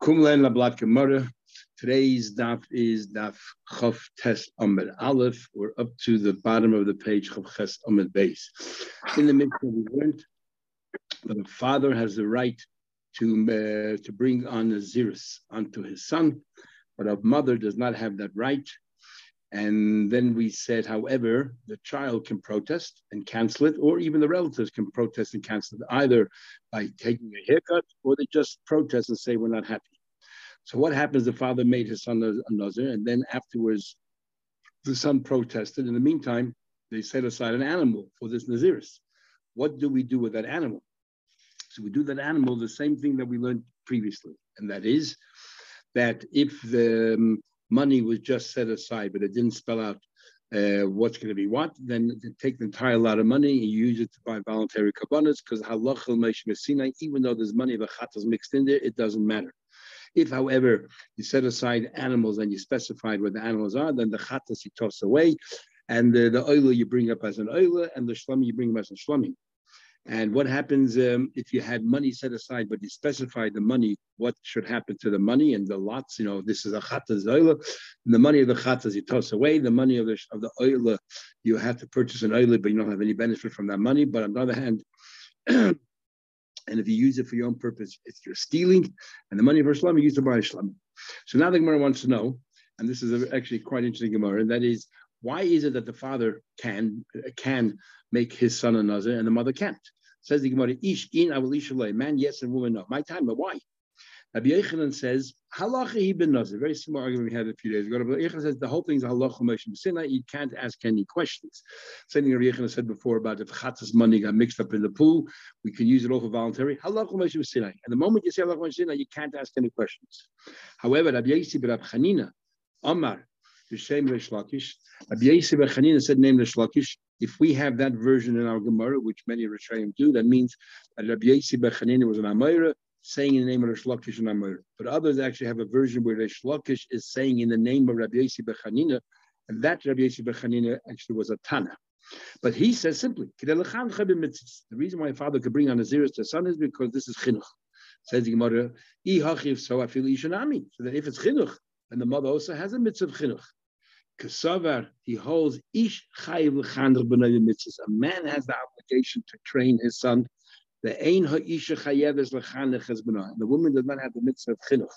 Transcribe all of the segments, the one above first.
Kumlen Lablat Gemara. Today's daf is daf Chof Tes Amid Aleph. We're up to the bottom of the page Chof Ches Amid Base. In the midst we learned that a father has the right to uh, to bring on a zirus onto his son, but a mother does not have that right. And then we said, however, the child can protest and cancel it, or even the relatives can protest and cancel it, either by taking a haircut or they just protest and say, we're not happy. So what happens? The father made his son a, nazir, and then afterwards, the son protested. In the meantime, they set aside an animal for this naziris. What do we do with that animal? So we do that animal the same thing that we learned previously, and that is that if the um, money was just set aside, but it didn't spell out uh, what's going to be what, then take the entire lot of money and use it to buy voluntary kabbanas because halachal even though there's money of a mixed in there, it doesn't matter. If, however, you set aside animals and you specified where the animals are, then the chatas you toss away, and the, the you bring up as an oila, and the shlami you bring up as a shlami. And what happens um, if you had money set aside, but you specified the money, what should happen to the money and the lots? You know, this is a chata oila. And the money of the chatas you toss away. The money of the of the oila, you have to purchase an oila, but you don't have any benefit from that money. But on the other hand, and if you use it for your own purpose, it's you're stealing. And the money for Islam, you use to buy Islam. So now the Gemara wants to know, and this is actually quite interesting Gemara, and that is why is it that the father can can make his son a nazir and the mother can't? Says the Gemara, Ish in awalishalay, man yes and woman no. My time, but why? Rabbi Yechanan says, halacha he ben nazir. Very similar argument we had a few days ago. Rabbi Yechanan says the whole thing is halacha moshe b'sinai. You can't ask any questions. Same thing Rabbi Yechanan said before about if chatzas money got mixed up in the pool, we can use it all for voluntary. Halacha moshe b'sinai. And the moment you say halacha b'sinai, you can't ask any questions. However, Rabbi Yisi ben Chanina, Amar, B'Shem Reish Lakish. Rabbi said, name Lakish. If we have that version in our Gemara, which many Rishayim do, that means that Rabbi Chanina was an Amira saying in the name of Reish Lakish and Amira. But others actually have a version where Reish Lakish is saying in the name of Rabbi Chanina, and that Rabbi Chanina actually was a Tana. But he says simply, the reason why a father could bring on a zirus to son is because this is chinuch. Says the Gemara, so I feel. So that if it's chinuch, and the mother also has a mitzvah of chinuch. Kasavar, he holds ish chayiv l'chandr b'nei mitzvahs. A man has the obligation to train his son. The ein ha'isha chayev is l'chanech es. The woman does not have the mitzvah of chinuch.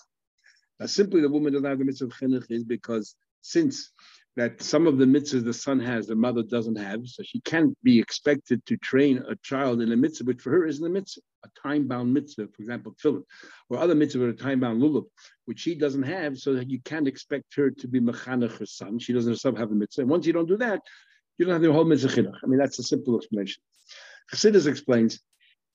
Now, simply the woman does not have the mitzvah of chinuch is because since that some of the mitzvahs the son has, the mother doesn't have. So she can't be expected to train a child in a mitzvah, which for her isn't a mitzvah, a time-bound mitzvah, for example, tefillin, or other mitzvah, a time-bound lulav, which she doesn't have, so that you can't expect her to be mechanech her son. She doesn't herself have a mitzvah. And once you don't do that, you don't have the whole mitzvah. I mean, that's a simple explanation. Chassidus explains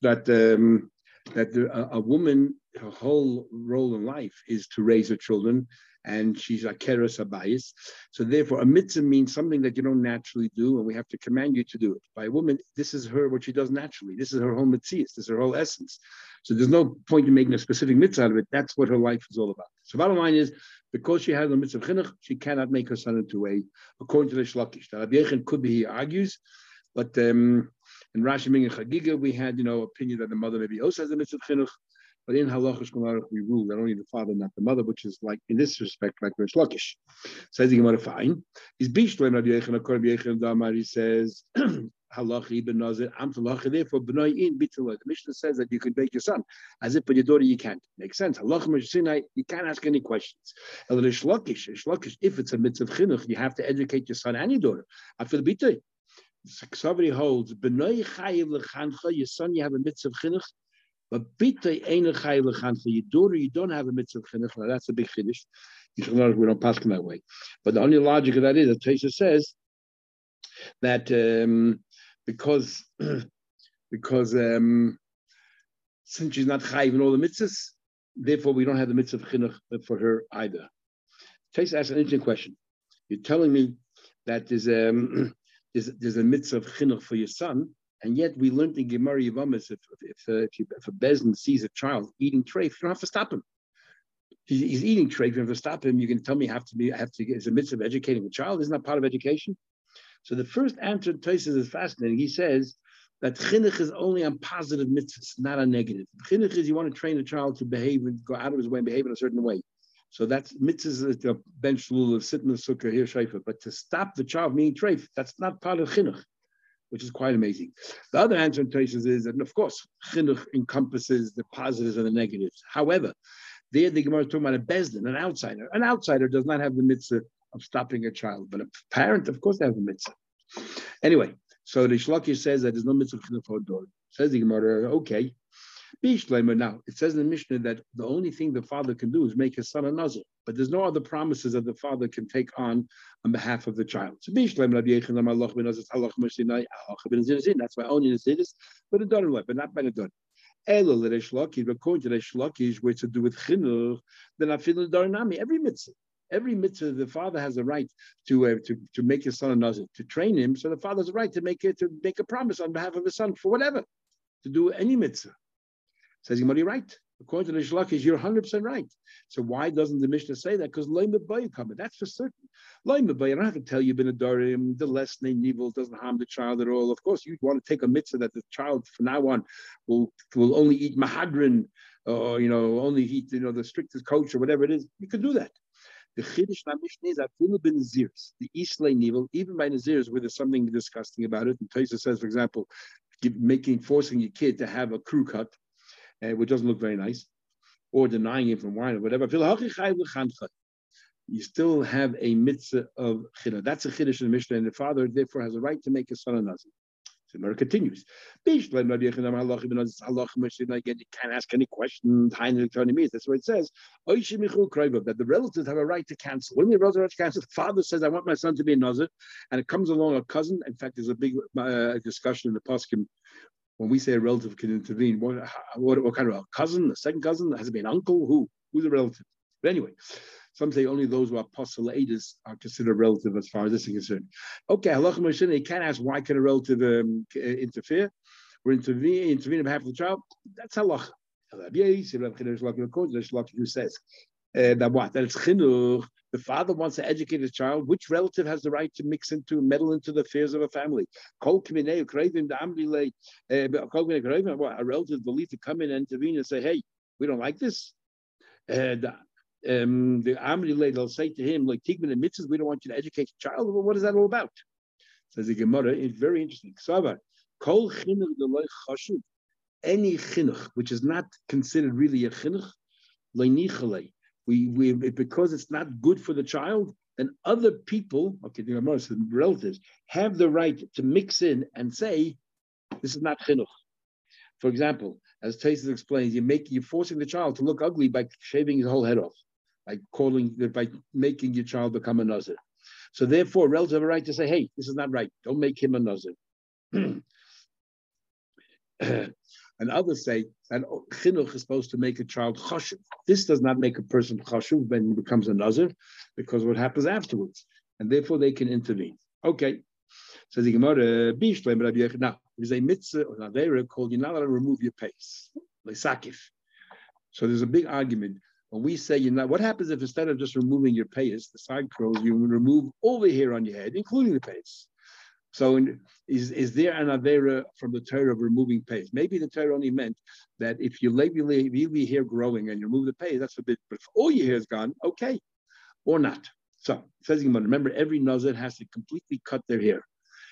that um, that the, a, a woman, her whole role in life is to raise her children and she's a keres abayis. So therefore, a mitzvah means something that you don't naturally do, and we have to command you to do it. By a woman, this is her what she does naturally. This is her whole mitzvah. This is her whole essence. So there's no point in making a specific mitzvah out of it. That's what her life is all about. So bottom line is, because she has a mitzvah chinuch, she cannot make her son into a, according to the Shlakish. Now, Rabbi could be, he argues, but um, in Rashi Ming and Chagiga, we had, you know, opinion that the mother maybe also has a mitzvah chinuch. But in halachas we rule that only the father, not the mother, which is like in this respect like Rish Lakish. Says the Gemara, fine. He's bishleim Rabbi Yechon, according to Yechon Damar, he says. halacha ibn nazir am halacha therefore b'nai in bitula. The Mishnah says that you can bake your son, as if for your daughter you can't. Makes sense. Halacha mashinai you can't ask any questions. El rishlakish, rishlakish. If it's a mitzvah chinuch, you have to educate your son and your daughter. After the bitay, somebody holds b'nai chayiv lechancha. Your son, you have a mitzvah chinuch. But bitay ain't a chayil for daughter, you don't have a mitzvah chinuch. Now that's a big chiddush. You should know we don't pass in that way. But the only logic of that is that Taisa says that um, because because um, since she's not chayiv in all the mitzvahs, therefore we don't have the mitzvah chinuch for her either. Taisa asks an interesting question. You're telling me that there's um, there's, there's a mitzvah chinuch for your son, and yet we learned in Gemara Yavamis, if, if, uh, if, you, if a bezin sees a child eating treif, you don't have to stop him. He's, he's eating treif, you have to stop him. You can tell me I have to be, have to it's a mitzvah of educating a child. Isn't that part of education? So the first answer to Tosis is fascinating. He says that chinuch is only on positive mitzvahs, not on negative. Chinuch is you want to train a child to behave and go out of his way and behave in a certain way. So that's mitzvahs the bench rule of sitting the sukkah here shayfa. But to stop the child being treif, that's not part of chinuch, which is quite amazing. The other answer in Toshas is that, of course, chinuch encompasses the positives and the negatives. However, there the Gemara is talking about a bezdin, an outsider. An outsider does not have the mitzvah of stopping a child, but a parent, of course, they have the mitzvah. Anyway, so the Shlakish says that there's no mitzvah chinuch for a daughter. Says the Gemara, okay, now, it says in the Mishnah that the only thing the father can do is make his son a nazir, but there's no other promises that the father can take on on behalf of the child. So that's why only the this, but the daughter but not by the daughter. According to Resh Lakish, where to do with chinuch, then the daranami every mitzvah. Every mitzvah, the father has a right to, uh, to to make his son a nazir, to train him. So the father has a right to make it to make a promise on behalf of his son for whatever, to do any mitzvah. Says you're right. According to the Shlakish, you're 100% right. So why doesn't the Mishnah say that? Because Loim coming. That's for certain. Loim I don't have to tell you, Ben Adorim, the less evil doesn't harm the child at all. Of course, you want to take a mitzvah that the child from now on will, will only eat mahadrin or, you know, only eat, you know, the strictest coach or whatever it is. You can do that. The Chiddush Mishnah is Afilu ben Nazirs, the East Lane evil, even by Nazirs, where there's something disgusting about it. And Taisa says, for example, making forcing your kid to have a crew cut uh, which doesn't look very nice, or denying him from wine or whatever. You still have a mitzvah of chiddush. That's a chiddush in the Mishnah, and the father therefore has a right to make his son a nazir. So Gemara continues. You can't ask any questions. That's what it says. That the relatives have a right to cancel. When the relatives cancel, the father says, I want my son to be a nazir, and it comes along a cousin. In fact, there's a big uh, discussion in the poskim when we say a relative can intervene, what, what, what kind of a cousin, a second cousin, has it been uncle? Who? Who's a relative? But anyway, some say only those who are postulatus are considered relative as far as this is concerned. Okay, halacha Moshe, you can't ask why can a relative um, interfere or intervene, intervene on behalf of the child. That's halacha. Who says uh, that what? That it's chinuch the father wants to educate his child. Which relative has the right to mix into, meddle into the affairs of a family? Uh, a relative belief to come in and intervene and say, hey, we don't like this. And um, the Amri they'll say to him, like, Tigman and mitzvahs, we don't want you to educate your child. Well, what is that all about? Says the Gemara, it's very interesting. Kol any chinuch, which is not considered really a chinuch, we, we because it's not good for the child, then other people, okay, the relatives, have the right to mix in and say, this is not chinuch. For example, as Taisus explains, you make you're forcing the child to look ugly by shaving his whole head off, by calling by making your child become a nazir. So therefore, relatives have a right to say, hey, this is not right. Don't make him a nazir. Uh, And others say that chinuch is supposed to make a child chashuv. This does not make a person chashuv when he becomes a nazir, because what happens afterwards, and therefore they can intervene. Okay. So the Gemara, bishleim rabbi now there's a mitzvah or avera called you're not allowed to remove your pace, like sakif. So there's a big argument when we say you're not. What happens if instead of just removing your pace, the side curls, you remove the hair on your head, including the pace? So is, is there an Avera from the Torah of removing pays? Maybe the Torah only meant that if you leave, your hair growing and you remove the pay, that's a bit, but if all your hair is gone, okay, or not. So, says remember, every Nazir has to completely cut their hair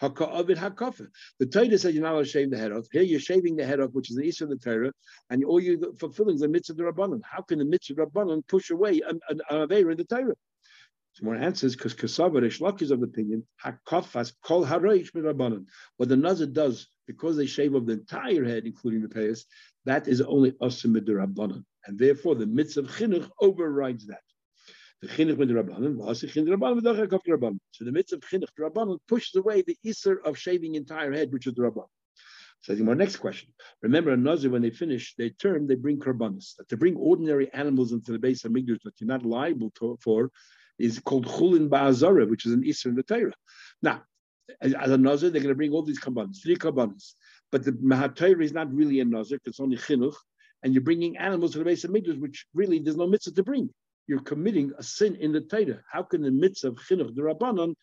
midrabanan. The Torah says you're not allowed to shave the head off. Here you're shaving the head off, which is the East of the Torah, and all you're fulfilling is the mitzvah of the Rabbanon. How can the mitzvah of the Rabbanon push away an, an, an in the Torah? More answers because Kasava Rishlak is of the opinion Hakafas Kol Hareish Rabbanon. What the Nazir does because they shave off the entire head, including the payas, that is only Asim Rabbanon, and therefore the mitzvah of Chinuch overrides that. The chinuch with the rabbanon, rabbanon. So the mitzvah of chinuch rabbanon pushes away the iser of shaving entire head, which is the rabbanon. So I think our next question. Remember, a nazir when they finish their term, they bring karbanos. To bring ordinary animals into the base of migdus that you're not liable to, for, is called Chulin Ba'azara, which is an Isra in the Torah. Now, as, as a Nazir, they're going to bring all these kabbanas, three kabbanas. But the Mahatayr is not really a Nazir, it's only Chinuch, and you're bringing animals to the base of Midrash, which really there's no mitzvah to bring. You're committing a sin in the Torah. How can the mitzvah of Chinuch, the Rabbanon,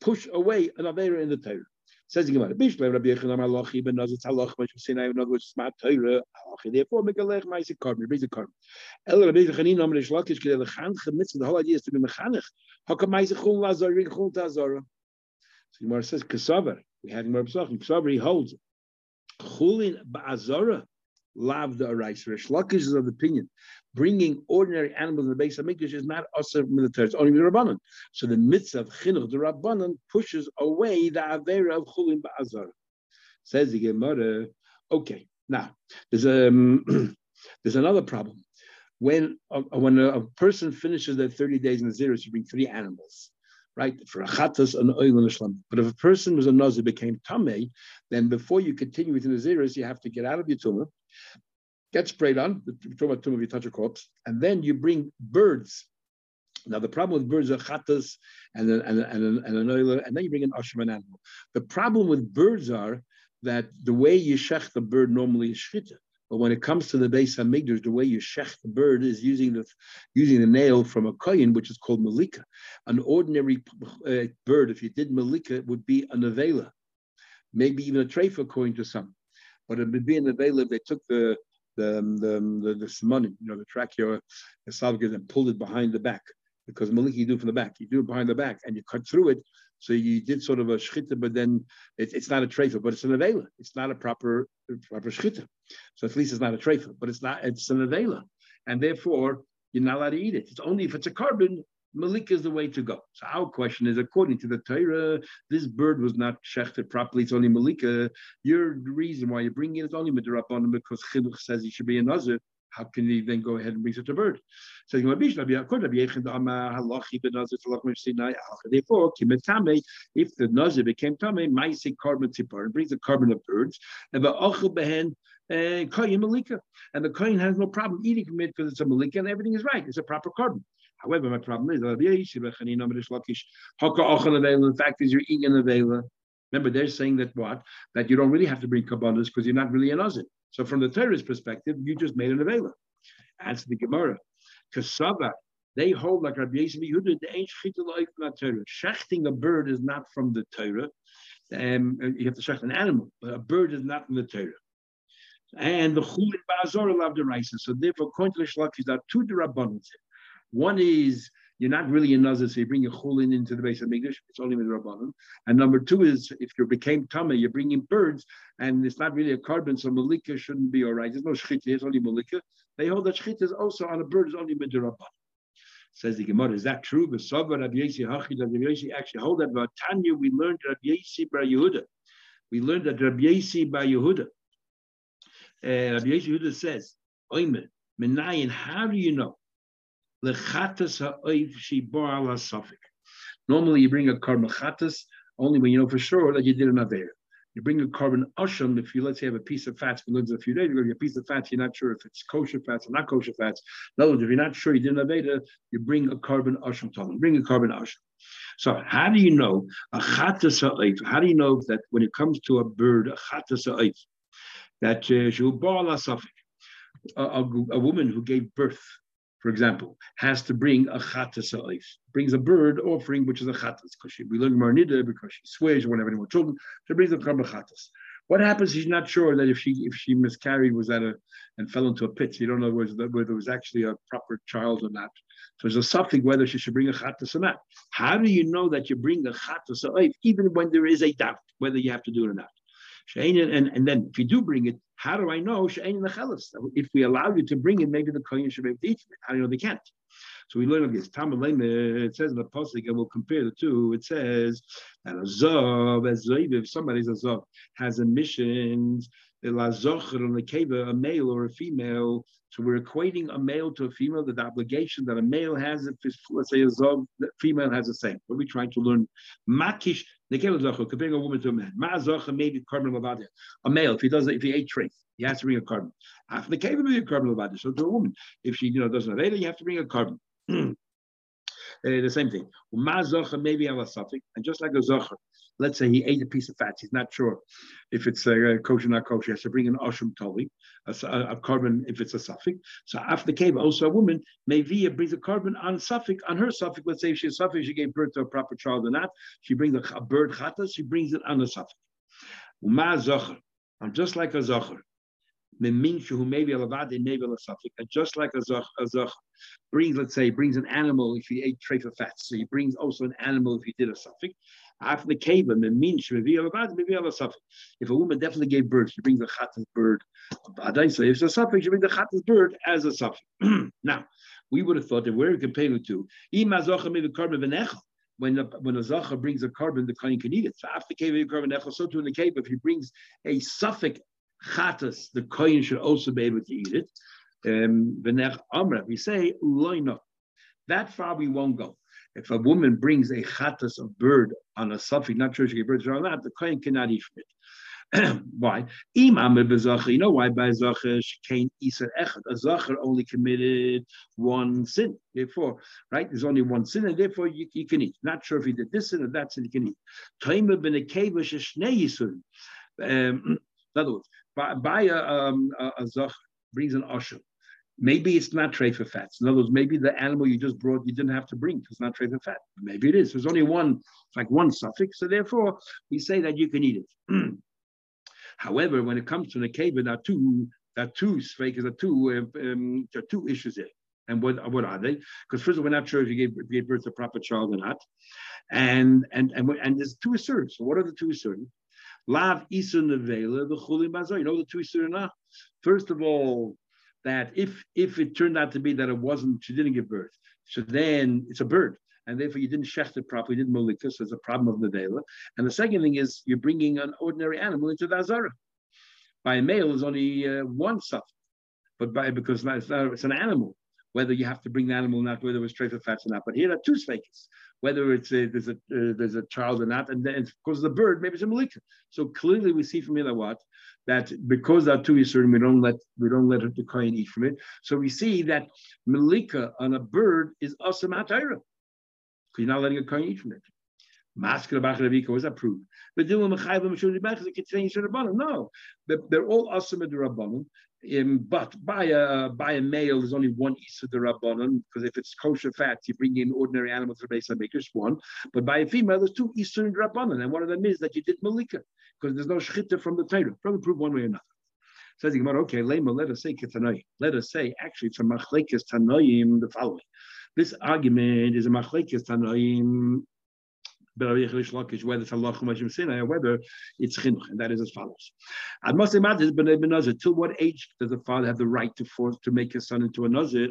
push away an Avera in the Torah? Says the Gemara, Bishle Rabbi Yechon Amar Ben which was Sinai, in other words, Smat Torah, therefore make a lech, Maisi Karm, brings a Karm. El Rabbi Yechonin Amar Shlakish, Kedel Lechanch, mitzvah, the whole idea is to be Mechanech. Come Maisi Chul Lazar, Ring Chul Tazara? So Gemara says, Kasavar, we had Gemara Pesachim, Kasavar, he holds Chulin ba'azara lav the arais. Rish Lakish is of the opinion bringing ordinary animals in the base of Mikdash is not also military, it's only the Rabbanan. So the mitzvah of chinuch, the Rabbanan, pushes away the avera of chulin ba'azar. Says the Gemara. Okay, now there's a um, there's another problem. When uh, when a, a, person finishes their 30 days in the zero, you bring three animals right? For a chatas and oil and a shlam. But if a person was a nazir became tamei, then before you continue with the naziris, you have to get out of your tumah, get sprayed on, tumah tumah you touch a corpse, and then you bring birds. Now the problem with birds are chatas and and and and, and an oil, and then you bring an ashram animal. The problem with birds are that the way you shech the bird normally is shchita. But when it comes to the base hamigdash, the way you shech the bird is using the using the nail from a koyin, which is called malika. An ordinary uh, bird, if you did malika, would be a nevela, maybe even a treifa according to some. But it would be a nevela if they took the the um, um, the the, the simony, you know, the trachea, the esophagus, and pulled it behind the back. Because Maliki you do from the back, you do it behind the back, and you cut through it. So you did sort of a shchita, but then it, it's not a treifa, but it's an avela. It's not a proper proper shchita. So at least it's not a treifa, but it's not. It's an avela, and therefore you're not allowed to eat it. It's only if it's a carbon. Malik is the way to go. So our question is, according to the Torah, this bird was not shechted properly. It's only malika. Uh, your reason why you're bringing it is only midrabanan because chinuch says he should be a nazir how can he then go ahead and bring such a bird? So therefore, if the nazir became tame, maisi carbon tzipar and brings a carbon of birds, and the ochel behen eh, koyin malika, and the koyin has no problem eating from it because it's a malika and everything is right. It's a proper carbon. However, my problem is the fact is you're eating an avela. Remember, they're saying that what? That you don't really have to bring kabbalas because you're not really an nazir. So from the Torah's perspective, you just made an Avela. Answer the Gemara. Kasava, they hold like Rabbi Yisrael Yehuda, the ain't shchita not Torah. Shechting a bird is not from the Torah. Um, you have to shecht an animal, but a bird is not from the Torah. And the chulin ba'azor love the rice. So therefore, according to the shlakis, there are two derabbanans. One is you're not really a nazir, so you bring your chulin into the base of English. It's only with rabbanon. And number two is if you became tama, you're bringing birds, and it's not really a carbon, so malika shouldn't be all right. There's no shchita, it's only malika. They hold that shchita is also on a bird is only with rabbanon. Says the Gemara, is that true? V'sava Rabbi Yesi Hachi, Rabbi Yesi actually hold that. But Tanya, we learned Rabbi Yesi Yehuda. We learned that Rabbi Yesi Bar Yehuda. Uh, Rabbi Yesi Yehuda says, Oimer, Menayin, how do you know? Normally, you bring a carbon chatas only when you know for sure that you did an aver. You bring a carbon asham if you let's say have a piece of fats for a few days, you get a piece of fats, you're not sure if it's kosher fats or not kosher fats. In other words, if you're not sure you did an aveda, you bring a carbon asham talon, bring a carbon asham. So how do you know a chatas How do you know that when it comes to a bird, a chatas that uh, a, a, a woman who gave birth for example, has to bring a chatas brings a bird offering, which is a chatas, because she we learn marnida because she swears she won't have any more children. She brings a chatas. What happens? She's not sure that if she if she miscarried was that a and fell into a pit. You don't know whether, whether it was actually a proper child or not. So there's a something whether she should bring a chatas or not. How do you know that you bring a chatas even when there is a doubt whether you have to do it or not? And, and then if you do bring it, how do I know If we allow you to bring it, maybe the kohen should be able to eat it. How do you know they can't? So we learn of this. It says in the Pasuk, and we'll compare the two. It says that a as if somebody's a Zav, has a mission, a male or a female. So we're equating a male to a female, that the obligation that a male has, if let's say a Zav, the female has the same. What are we trying to learn? Makish comparing a woman to a man. Ma zocher, maybe carbon A male, if he does if he ate trace, he has to bring a carbon. After the cave, maybe a carbon So to a woman, if she you know doesn't have Ada, you have to bring a carbon. Eh, the same thing. Maybe a suffix, and just like a zocher, let's say he ate a piece of fat, he's not sure if it's a kosher or not kosher, he has to bring an oshum toli, a, a, korban if it's a suffix. So after the cave, also a woman, maybe brings a korban on suffix, on her suffix. Let's say if she's suffix, she gave birth to a proper child or not, she brings a, a bird chatas, she brings it on a suffix. Uma zocher, I'm just like a zocher. Meminchu maybe alavad maybe suffix. Just like a zoch, a zoch brings, let's say, brings an animal if he ate trefa fats. So he brings also an animal if he did a suffix. The. If a woman definitely gave birth, she brings a chatas bird. So if it's a suffix, she brings the chatas bird as a suffix. now, we would have thought that where we compare it to, when a, when a zacha brings a korban, the kohen can eat it. So after cave korban so too in the cave, if he brings a suffix chatas, the kohen should also be able to eat it. Um, we say loino. That far we won't go. If a woman brings a chatas of bird on a suffix, not sure she can birds or not, the kohen cannot eat from it. why? Imam you know why by Zacher she can't Isar Echad. A only committed one sin. Therefore, right, there's only one sin, and therefore you, you can eat. Not sure if he did this sin or that sin, you can eat. Um, in other words, by a, um, a, a brings an usher. Maybe it's not tray for fats. In other words, maybe the animal you just brought you didn't have to bring because it's not tray for fat. Maybe it is. There's only one, like one suffix. So therefore, we say that you can eat it. However, when it comes to the cave, there are two, there are two there are two, um, there are two issues there. And what, what are they? Because first of all, we're not sure if you gave, gave birth to a proper child or not. And and and and there's two asserts. So what are the two asserts? Lav isun nevela the chuli mazor. You know the two asserts First of all, that if if it turned out to be that it wasn't, she didn't give birth, so then it's a bird and therefore you didn't shecht it properly, you didn't mulika, so it's a problem of the nevela. And the second thing is you're bringing an ordinary animal into the azara. By a male, there's only uh, one suffix, but by because it's, not, it's, an animal, whether you have to bring the animal or not, whether it was straight for fats or not. But here are two sfakes, whether it's a, there's a uh, there's a child or not, and then because of the bird, maybe it's a malika. So clearly we see from here what that because there are two Yisurim, we don't let we don't let the kohen eat from it. So we see that malika on a bird is awesome atayra you're not letting a kohen eat from it. Masked Rabbi was approved. But we should be bagh that it's saying sarbana no, they're all the rabbanon. Um, but by a by a male, there's only one the rabbanon because if it's kosher fat, you bring in ordinary animals to base make just one. But by a female, there's two issa in rabbanon, and one of them is that you did malika because there's no shchita from the Torah. Probably prove one way or another. Says Gemara, okay, lema, let us say ketanoi. Let us say actually from machlekes tanoim the following. This argument is a machlekes tanoim whether it's Allah or whether it's chinuch, and that is as follows. Must imagine till what age does the father have the right to force to make his son into a nazir?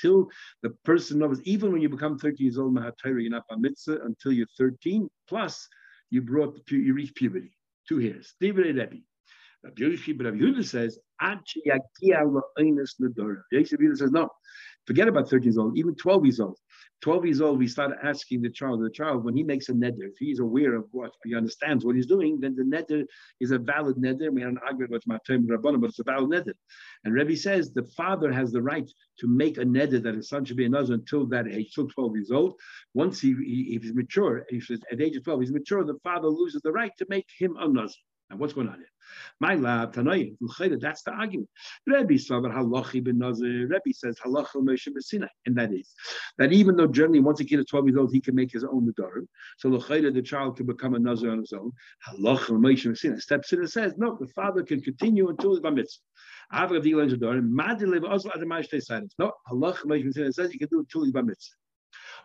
Till the person knows, even when you become 30 years old, you're not mitzvah until you're 13, plus you brought you reach puberty. Two hairs. David Rebbe. Rabbi Yehuda says, Rabbi Yehuda says, no, Forget about 13 years old, even 12 years old. 12 years old, we start asking the child, the child, when he makes a neder, if he's aware of what he understands what he's doing, then the neder is a valid neder. We had an argument with Matem Rabbanim, but it's a valid neder. And Rebbe says the father has the right to make a neder that his son should be a nazir until that age, till 12 years old. Once he, he he's mature, if at the age of 12 he's mature, the father loses the right to make him a nazir. Now, what's going on here? My lab, Tanoim, that's the argument. Rebbe Halachi ben Nazir, Rebbe says and that is that even though generally once a kid is 12 years old, he can make his own Nadarim, so the child can become a Nazir on his own. Halacha Moshe steps in and says, no, the father can continue until his Bar Mitzvah. Avra Dila Nadarim, Madilev Osla Adamai Shtei Silence. No, Halacha Moshe says you can do it until his Mitzvah.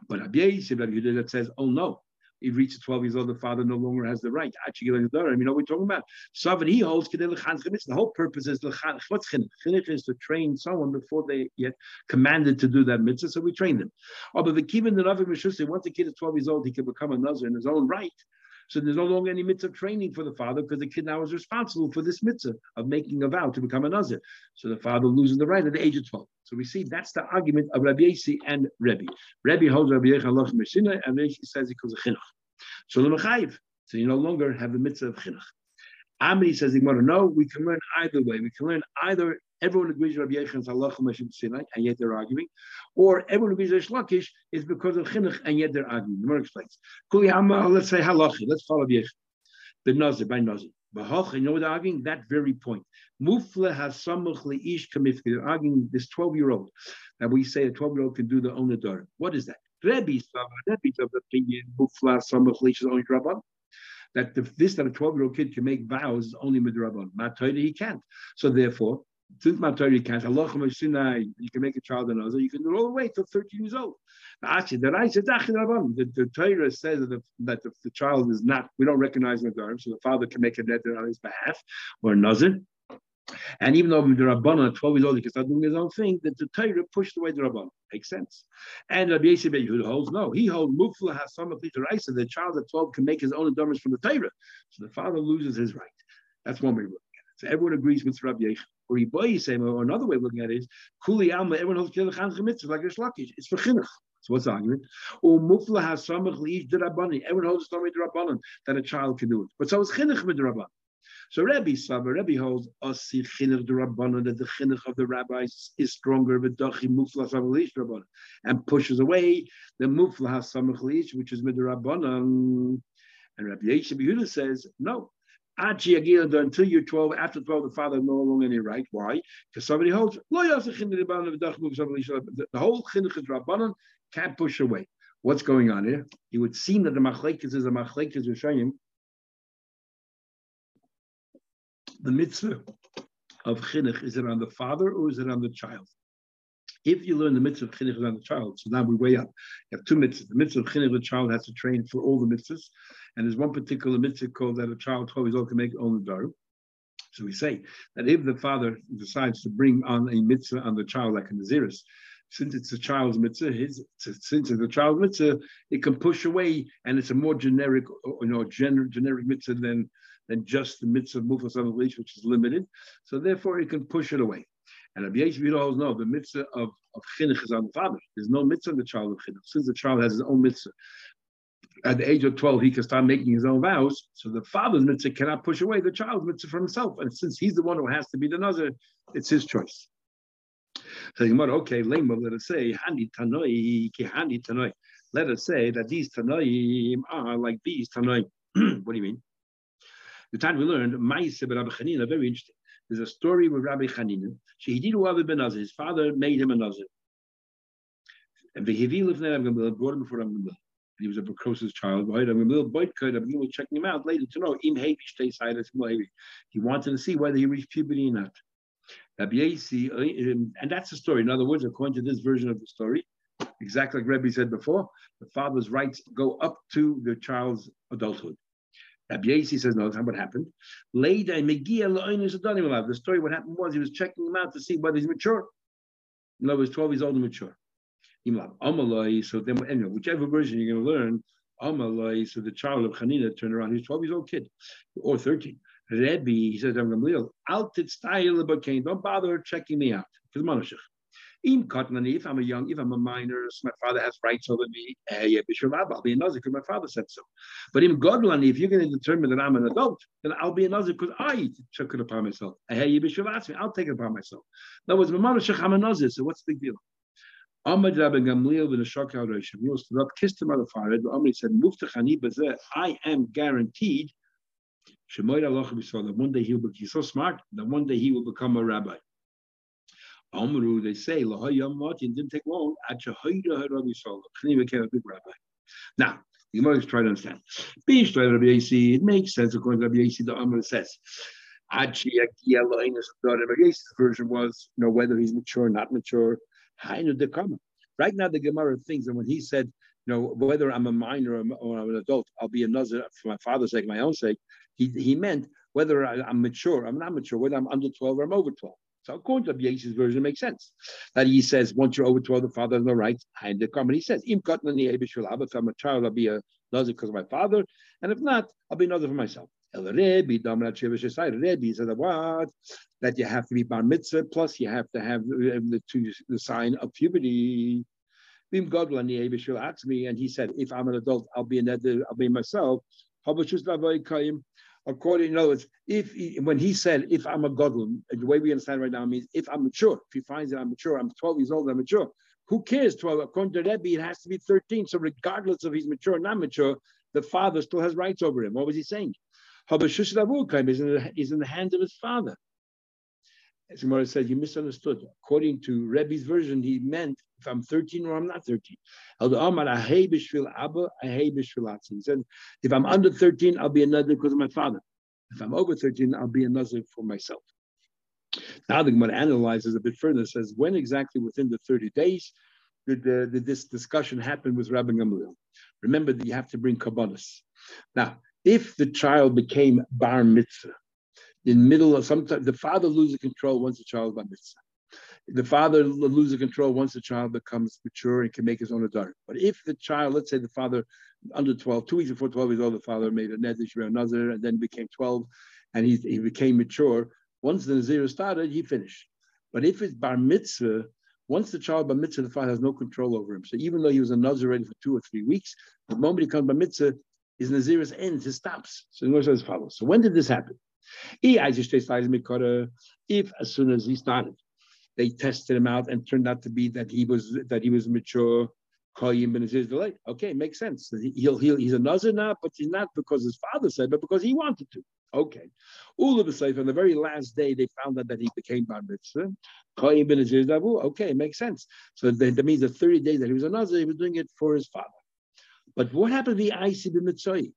But Rabbi Yisrael, Rabbi says, oh no, he reaches 12 years old, the father no longer has the right. You know what we're talking about. Savin he holds the whole purpose is is to train someone before they get commanded to do that mitzvah, so we train them. Oh, but the kivin the once the kid is 12 years old, he can become a in his own right. So there's no longer any mitzvah training for the father because the kid now is responsible for this mitzvah of making a vow to become a nazir. So the father loses the right at the age of 12. So we see that's the argument of Rabbi Yasi and Rebbe. Rebbe holds Rabbi Yechal Meshina, and he says he calls a chinuch. So the mechayiv. So you no longer have the mitzvah of chinuch. Amri says, no, we can learn either way. We can learn either everyone agrees Rabbi Yechon's halacha Sinai, and yet they're arguing, or everyone agrees Reish Lakish is because of chinuch, and yet they're arguing. The more explains. Kuli let's say halacha. Let's follow Yechon. The nazir by nazir. Bahach, you know what they're arguing? That very point. Mufle has leish kamifke. They're arguing this 12 year old that we say a 12 year old can do the own. What is that? Rebbe's Rebbe's of the opinion mufla samuch leish is only rabban that the, this that a 12 year old kid can make vows is only midrabban. Matoida he can't. So therefore, since Matar you can't, you can make a child an Azar, you can do it all the way till 13 years old. The the, the Torah says that, the, that the, the, child is not, we don't recognize Nadarim, so the father can make a netter on his behalf or a Nazir. And even though the Rabbanon at 12 years old, he can start doing his own thing, that the Torah pushed away the Rabbanon. Makes sense. And Rabbi Yosef who holds, no, he holds Mufla has some of the The child at 12 can make his own endowments from the Torah. So the father loses his right. That's one way at it. So everyone agrees with Rabbi Yechon. Or or another way of looking at it is, Kuli Alma, everyone holds Kiddush Chanukah mitzvah like a shlakish. It's for chinuch. So what's the argument? Or Mufla has samach liish derabbanim. Everyone holds the story derabbanim that a child can do it. But so is chinuch midrabbanim. So Rabbi Saba, Rabbi holds asi chinuch derabbanim that the chinuch of the rabbis is stronger v'dachi mufla samach liish and pushes away the mufla liish, which is midrabbanim. And Rabbi Yehuda says no until you're 12, after 12, the father no longer any right. Why? Because somebody holds the whole chinuch is rabbanon can't push away. What's going on here? It would seem that the machlekes is a machlekes rishayim. The mitzvah of chinuch is it on the father or is it on the child? If you learn the mitzvah of chinuch on the child, so now we weigh up. You have two mitzvahs. The mitzvah of chinuch, the child has to train for all the mitzvahs, and there's one particular mitzvah called that a child 12 years old can make own daru. So we say that if the father decides to bring on a mitzvah on the child like a naziris, since it's a child's mitzvah, his, since it's a child's mitzvah, it can push away, and it's a more generic, you know, gener, generic mitzvah than than just the mitzvah of mufas which is limited. So therefore, it can push it away. And Rabbi Yeshua holds know the mitzvah of, of chinuch is on the father. There's no mitzvah on the child of chinuch. Since the child has his own mitzvah, at the age of 12, he can start making his own vows. So the father's mitzvah cannot push away the child's mitzvah from himself. And since he's the one who has to be the nazir, it's his choice. So you might okay, let us say, Hani Tanoi, Tanoi. Let us say that these Tanoim are like these Tanoim. what do you mean? The time we learned, Ma'aseh Rabbi Chanina, very interesting. There's a story with Rabbi Chanina. Shehididu ben Nazir. His father made him a Nazir. And the Hivi lived there, brought him before Rabbi he was a precocious child. right? I mean, a little boy could have He checking him out later to know he wanted to see whether he reached puberty or not. Uh, and that's the story. In other words, according to this version of the story, exactly like Rebbe said before, the father's rights go up to the child's adulthood. Rabbi says, no, that's what happened. Later, the story, what happened was he was checking him out to see whether he's mature. In other words, 12 years old and mature. So then anyway, whichever version you're going to learn, Amalai, so the child of Hanina turned around, he's 12 years old kid, or 13. Rebbe, he says, I'm Gamliel, Altit style but don't bother checking me out. Because. Im if I'm a young, if I'm a minor, so my father has rights over me, eh, I'll be a Nazir because my father said so. But in Godlani, if you're going to determine that I'm an adult, then I'll be a Nazir because I took it upon myself. Eh, I'll take it upon myself. In other words, I'm a Nazir, so what's the big deal? Ahmad Rabbi Gamliel ben Ashokal Rosh He stood up, kissed him on the forehead. Ahmad said, Muftachani bazeh, I am guaranteed Shemoy Allah that one day he will be he's so smart that one day he will become a rabbi. Amru, they say, Lahayam Martin didn't take long. Became a big rabbi. Now, you is trying to understand. It makes sense according to Rabbi Yasi, the Amr says. The version was, you know, whether he's mature or not mature. Right now, the Gemara thinks that when he said, you know, whether I'm a minor or I'm an adult, I'll be a nazir for my father's sake, my own sake. He, he meant whether I, am mature, I'm not mature, whether I'm under 12 or I'm over 12. So according to Yeshi's version, it makes sense that he says once you're over 12, the father has no right. And the comment he says, Im if I'm a child, I'll be a nazir because of my father, and if not, I'll be another for myself. El Rebbe, Rebbe said what? That you have to be bar mitzvah, plus you have to have um, the, the, the sign of puberty. Bim Godlani asked me, and he said, if I'm an adult, I'll be an I'll be myself. according, in other words, if he, when he said, if I'm a godlum, the way we understand right now means if I'm mature, if he finds that I'm mature, I'm 12 years old, I'm mature. Who cares? 12. According to Rebbe, it has to be 13. So regardless of he's mature or not mature, the father still has rights over him. What was he saying? Is in, the, is in the hand of his father. As Gemara said, you misunderstood. According to Rebbe's version, he meant if I'm 13 or I'm not 13. He said, if I'm under 13, I'll be another because of my father. If I'm over 13, I'll be another for myself. Now the Gemara analyzes a bit further, says when exactly within the 30 days did, uh, did this discussion happen with Rabbi Gamliel? Remember that you have to bring kabbalas. Now, if the child became bar mitzvah, in middle of sometimes the father loses control once the child bar mitzvah. The father loses control once the child becomes mature and can make his own adult. But if the child, let's say the father under 12, two weeks before 12 years old, the father made a nedish another and then became 12 and he, he became mature. Once the Nazir started, he finished. But if it's bar mitzvah, once the child bar mitzvah, the father has no control over him. So even though he was a Nazir ready for two or three weeks, the moment he comes bar mitzvah, his Nazirus ends, it stops. So the says as follows. So when did this happen? If as soon as he started, they tested him out and turned out to be that he was that he was mature. Okay, makes sense. He'll, he'll, he's a nazir now, but he's not because his father said, but because he wanted to. Okay. All of a sudden, on the very last day, they found out that he became bar mitzvah. Okay, makes sense. So that, that means the 30 days that he was a nazir, he was doing it for his father. But what happened to the Aisi b'mitzvah?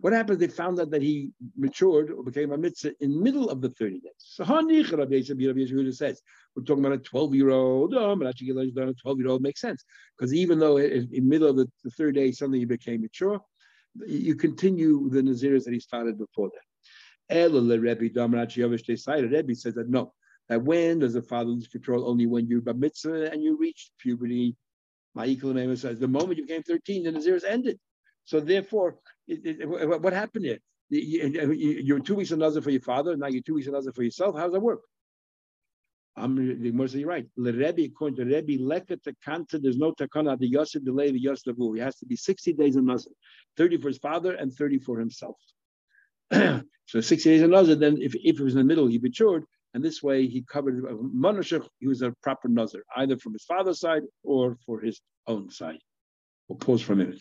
What happened? They found out that he matured or became a mitzvah in the middle of the 30 days. So Rabbi says, we're talking about a 12 year old, oh, a 12 year old makes sense. Because even though in middle of the, the third day, suddenly he became mature, you continue the Naziris that he started before that. Rebbe says that no, that when does the father lose control? Only when you're a mitzvah and you reach puberty. Ma'ikal says uh, the moment you became 13, the Naziris ended. So therefore, it, it, what happened here? You, are uh, two weeks another for your father, now you're two weeks another for yourself. How does that work? I'm the you're right. Le Rebbe, according to Rebbe, leka takanta, there's no takana, the yosef delay, the yosef He has to be 60 days in Nazir, 30 for his father and 30 for himself. so 60 days in Nazir, then if, if it was in the middle, he matured, and this way he covered Manashach, he was a proper Nazir, either from his father's side or for his own side. We'll pause for a minute.